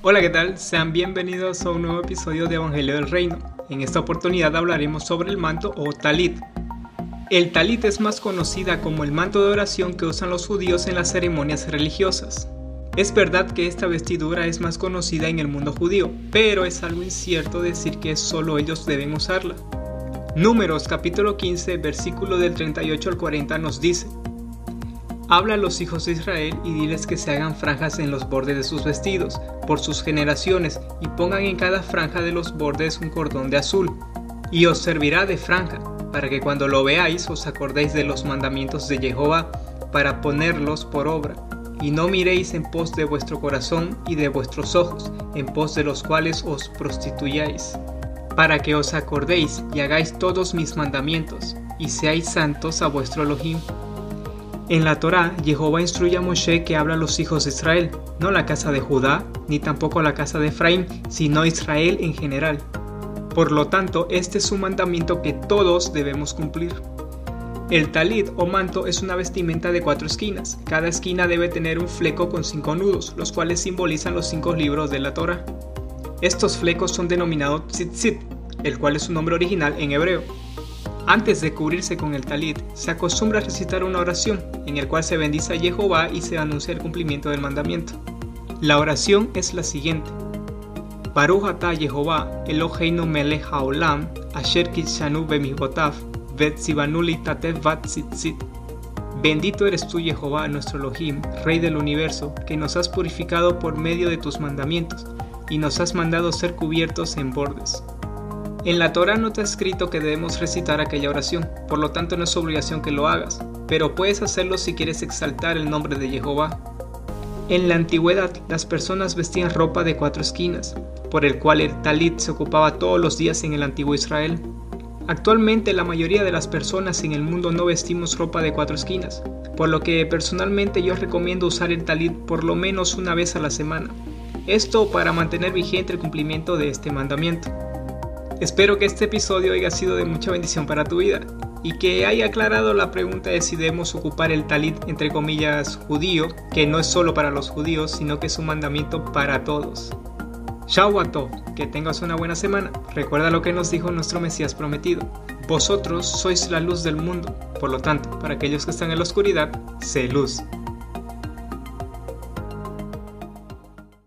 Hola, ¿qué tal? Sean bienvenidos a un nuevo episodio de Evangelio del Reino. En esta oportunidad hablaremos sobre el manto o talit. El talit es más conocida como el manto de oración que usan los judíos en las ceremonias religiosas. Es verdad que esta vestidura es más conocida en el mundo judío, pero es algo incierto decir que solo ellos deben usarla. Números capítulo 15 versículo del 38 al 40 nos dice, Habla a los hijos de Israel y diles que se hagan franjas en los bordes de sus vestidos, por sus generaciones, y pongan en cada franja de los bordes un cordón de azul. Y os servirá de franja, para que cuando lo veáis os acordéis de los mandamientos de Jehová, para ponerlos por obra. Y no miréis en pos de vuestro corazón y de vuestros ojos, en pos de los cuales os prostituyáis para que os acordéis y hagáis todos mis mandamientos, y seáis santos a vuestro Elohim. En la Torá, Jehová instruye a Moshe que habla a los hijos de Israel, no la casa de Judá, ni tampoco la casa de Efraín, sino Israel en general. Por lo tanto, este es un mandamiento que todos debemos cumplir. El talit o manto es una vestimenta de cuatro esquinas. Cada esquina debe tener un fleco con cinco nudos, los cuales simbolizan los cinco libros de la Torah. Estos flecos son denominados tzitzit, el cual es su nombre original en hebreo. Antes de cubrirse con el talit, se acostumbra a recitar una oración, en el cual se bendice a Jehová y se anuncia el cumplimiento del mandamiento. La oración es la siguiente. Baruch Jehová, Eloheinu melech haolam, asher kitshanu tzitzit. Bendito eres tú, Jehová, nuestro Elohim, Rey del universo, que nos has purificado por medio de tus mandamientos y nos has mandado ser cubiertos en bordes. En la Torah no ha escrito que debemos recitar aquella oración, por lo tanto no es obligación que lo hagas, pero puedes hacerlo si quieres exaltar el nombre de Jehová. En la antigüedad las personas vestían ropa de cuatro esquinas, por el cual el talit se ocupaba todos los días en el antiguo Israel. Actualmente la mayoría de las personas en el mundo no vestimos ropa de cuatro esquinas, por lo que personalmente yo recomiendo usar el talit por lo menos una vez a la semana, esto para mantener vigente el cumplimiento de este mandamiento. Espero que este episodio haya sido de mucha bendición para tu vida y que haya aclarado la pregunta de si debemos ocupar el talit entre comillas judío, que no es solo para los judíos, sino que es un mandamiento para todos. Todos, que tengas una buena semana. Recuerda lo que nos dijo nuestro Mesías prometido. Vosotros sois la luz del mundo, por lo tanto, para aquellos que están en la oscuridad, sé luz.